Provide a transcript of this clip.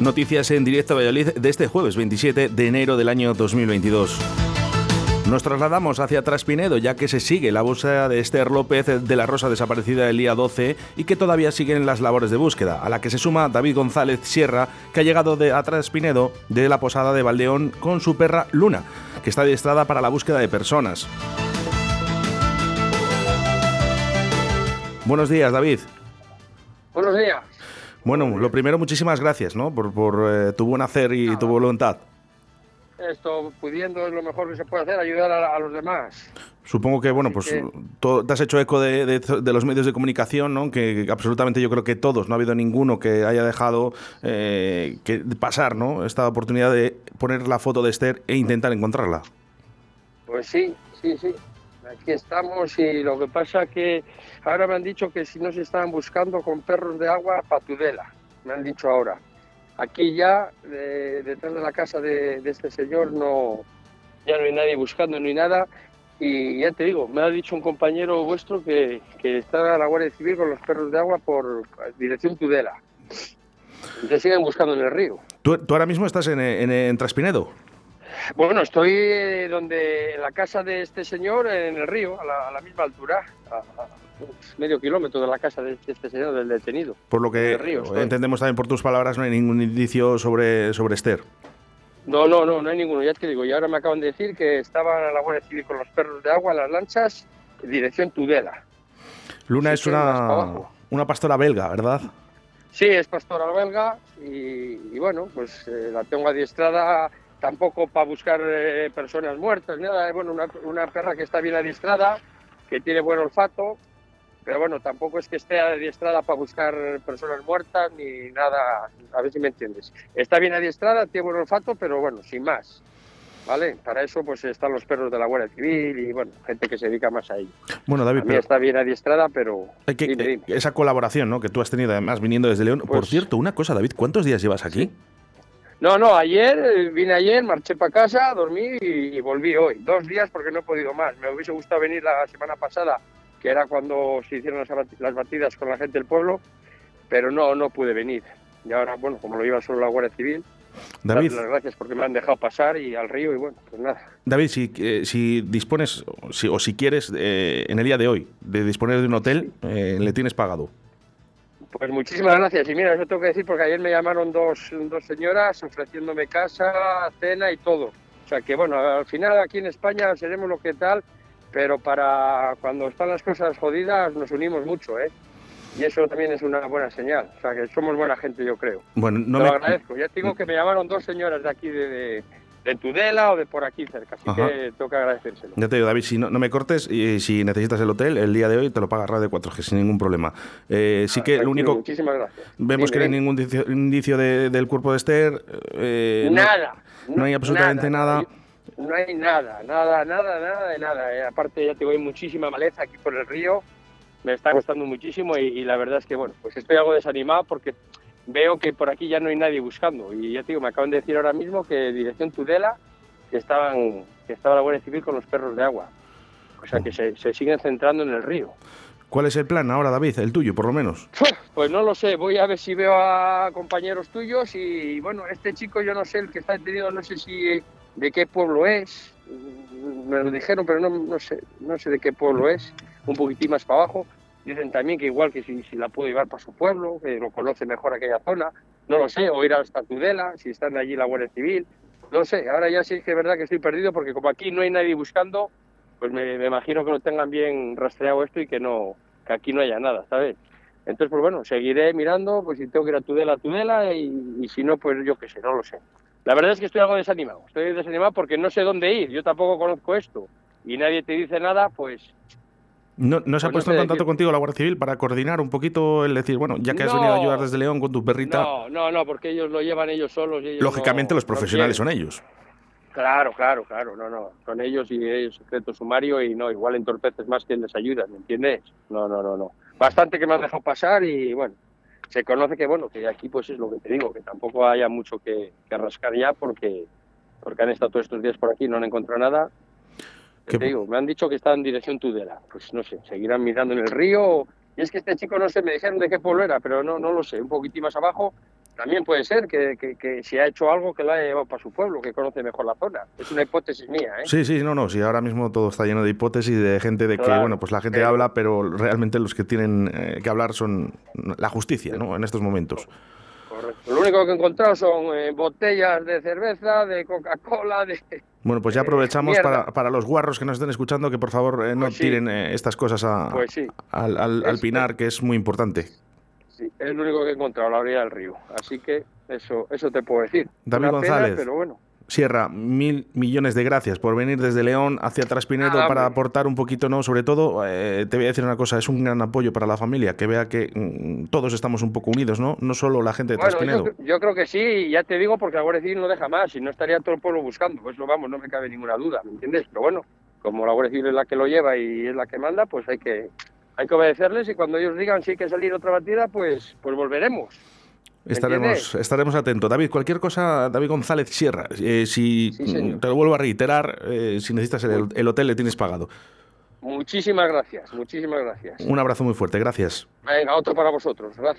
Noticias en directo Valladolid de este jueves 27 de enero del año 2022. Nos trasladamos hacia Traspinedo, ya que se sigue la búsqueda de Esther López de la Rosa desaparecida el día 12 y que todavía siguen las labores de búsqueda, a la que se suma David González Sierra, que ha llegado de, a Traspinedo de la posada de Valdeón con su perra Luna, que está adiestrada para la búsqueda de personas. Buenos días, David. Buenos días. Bueno, lo primero, muchísimas gracias ¿no? por, por eh, tu buen hacer y tu voluntad. Esto, pudiendo, es lo mejor que se puede hacer, ayudar a, a los demás. Supongo que, bueno, pues que- todo- te has hecho eco de, de- de los medios de comunicación, ¿no? Que, que absolutamente yo creo que todos, no ha habido ninguno que haya dejado eh, que pasar, ¿no? Esta oportunidad de poner la foto de Esther e intentar encontrarla. Pues sí, sí, sí. Aquí estamos y lo que pasa que ahora me han dicho que si no se estaban buscando con perros de agua, patudela. Me han dicho ahora. Aquí ya, de- detrás de la casa de, de este señor, no, ya no hay nadie buscando ni nada. Y ya te digo, me ha dicho un compañero vuestro que, que está la Guardia Civil con los perros de agua por dirección Tudela. Que siguen buscando en el río. ¿Tú, tú ahora mismo estás en, en, en Traspinedo? Bueno, estoy eh, donde en la casa de este señor en el río, a la, a la misma altura, a, medio kilómetro de la casa de este señor, del detenido. Por lo que río entendemos también por tus palabras, no hay ningún indicio sobre, sobre Esther. No, no, no, no hay ninguno, ya te digo. Y ahora me acaban de decir que estaban a la Guardia Civil con los perros de agua, las lanchas, dirección Tudela. Luna Sí, es una, una pastora belga, ¿verdad? Sí, es pastora belga y, y bueno, pues eh, la tengo adiestrada tampoco para buscar eh, personas muertas, nada. Bueno, una, una perra que está bien adiestrada, que tiene buen olfato, pero bueno, tampoco es que esté adiestrada para buscar personas muertas ni nada, a ver si me entiendes. Está bien adiestrada, tiene buen olfato, pero bueno, sin más. ¿Vale? Para eso pues están los perros de la Guardia Civil y bueno, gente que se dedica más a ello. Bueno, David, A mí pero está bien adiestrada, pero hay que- dime, dime. esa colaboración ¿no? que tú has tenido además viniendo desde León. Por Pues- cierto, una cosa, David, ¿cuántos días llevas aquí? No, no, ayer eh, vine ayer, marché para casa, dormí y, volví hoy. Dos días porque no he podido más. Me hubiese gustado venir la semana pasada, que era cuando se hicieron las, batidas con la gente del pueblo, pero no, no pude venir. Y ahora, bueno, como lo iba solo la Guardia Civil, David, las gracias porque me han dejado pasar y al río y bueno, pues nada. David, si, eh, si dispones o si, o si quieres eh, en el día de hoy de disponer de un hotel, eh, le tienes pagado. Pues muchísimas gracias. Y mira, eso tengo que decir porque ayer me llamaron dos, dos señoras ofreciéndome casa, cena y todo. O sea que bueno, al final aquí en España seremos lo que tal, pero para cuando están las cosas jodidas nos unimos mucho, ¿eh? Y eso también es una buena señal. O sea que somos buena gente, yo creo. Bueno, no Te me, lo agradezco. Ya te digo que me llamaron dos señoras de aquí, de, de, de Tudela o de por aquí cerca. Así Ajá. que tengo que agradecérselo. Ya te digo, David, si no, no me cortes y si necesitas el hotel, el día de hoy te lo paga Radio 4G sin ningún problema. Eh, sí que lo único, Muchísimas gracias. vemos Dime, que no hay ningún indicio, indicio de- del cuerpo de Esther. eh, nada. no hay absolutamente nada. No hay nada, nada, nada, nada de nada. Eh, aparte, ya te hay muchísima maleza aquí por el río. Me está costando muchísimo y, y la verdad es que, bueno, pues estoy algo desanimado porque veo que por aquí ya no hay nadie buscando. Y ya te digo, me acaban de decir ahora mismo que dirección Tudela, que estaban que estaba la Guardia Civil con los perros de agua. O sea, que se, se siguen centrando en el río. ¿Cuál es el plan ahora, David? El tuyo, por lo menos. Pues no lo sé, voy a ver si veo a compañeros tuyos y bueno, este chico yo no sé, el que está detenido no sé si de qué pueblo es, Mm, me lo dijeron, pero no, no sé, no sé de qué pueblo es, un poquitín más para abajo. Dicen también que igual que si, si la puedo llevar para su pueblo, que lo conoce mejor aquella zona, no lo sé, o ir hasta Tudela, si están allí la Guardia Civil, no sé, ahora ya sí que es verdad que estoy perdido porque como aquí no hay nadie buscando, pues me, me imagino que lo tengan bien rastreado esto y que no, que aquí no haya nada, ¿sabes? Entonces, pues bueno, seguiré mirando, pues si tengo que ir a Tudela, a Tudela, y, y si no, pues yo qué sé, no lo sé. La verdad es que estoy algo desanimado, estoy desanimado porque no sé dónde ir, yo tampoco conozco esto, y nadie te dice nada, pues ¿No, no se ha Pues puesto en contacto decir. contigo la Guardia Civil para coordinar un poquito el decir, bueno, ya que has No. venido a ayudar desde León con tu perrita, no, no, no, porque ellos lo llevan ellos solos. y ellos lógicamente los profesionales son ellos. Claro, claro, claro, no, no, son ellos y ellos secreto sumario y no, igual entorpeces más que les ayudan, ¿me entiendes? No, no, no, no. Bastante que me han dejado pasar y bueno, se conoce que bueno, que aquí pues es lo que te digo, que tampoco haya mucho que, que rascar ya porque porque han estado todos estos días por aquí y no han encontrado nada. ¿Qué- Te digo, me han dicho que está en dirección Tudela. Pues no sé, seguirán mirando en el río. Y es que este chico no sé, me dijeron de qué pueblo era, pero no, no lo sé, un poquitín más abajo. también puede ser que, que, si ha hecho algo que lo haya llevado para su pueblo, que conoce mejor la zona. Es una hipótesis mía, ¿eh? Sí, sí, no, no, sí, ahora mismo todo está lleno de hipótesis de gente de que, bueno, pues la gente habla, pero realmente los que tienen eh, que hablar son la justicia, ¿no? En estos momentos. Correcto. Lo único que he encontrado son eh, botellas de cerveza, de Coca-Cola, de... Bueno, pues ya aprovechamos para, para, los guarros que nos estén escuchando que por favor no pues tiren estas cosas a, pues al, al pinar, que es muy importante es lo único que he encontrado la orilla del río. Así que eso, eso te puedo decir. David González. pero bueno. Sierra, mil millones de gracias por venir desde León hacia Traspinedo para aportar un poquito, ¿no? Sobre todo, eh, te voy a decir una cosa, es un gran apoyo para la familia, que vea que mm, todos estamos un poco unidos, ¿no? No solo la gente de Traspinedo. Yo, creo que sí, ya te digo, porque la Guardia Civil no deja más, y no estaría todo el pueblo buscando, pues lo vamos, no me cabe ninguna duda, ¿me entiendes? Pero bueno, como la Guardia Civil es la que lo lleva y es la que manda, pues hay que, hay que obedecerles y cuando ellos digan si hay que salir otra batida, pues, pues volveremos. Estaremos, estaremos atentos. David, cualquier cosa, David González Sierra, eh, si te lo vuelvo a reiterar, eh, si necesitas el, el, hotel le tienes pagado. Muchísimas gracias, muchísimas gracias. Un abrazo muy fuerte, gracias. Venga, otro para vosotros, gracias.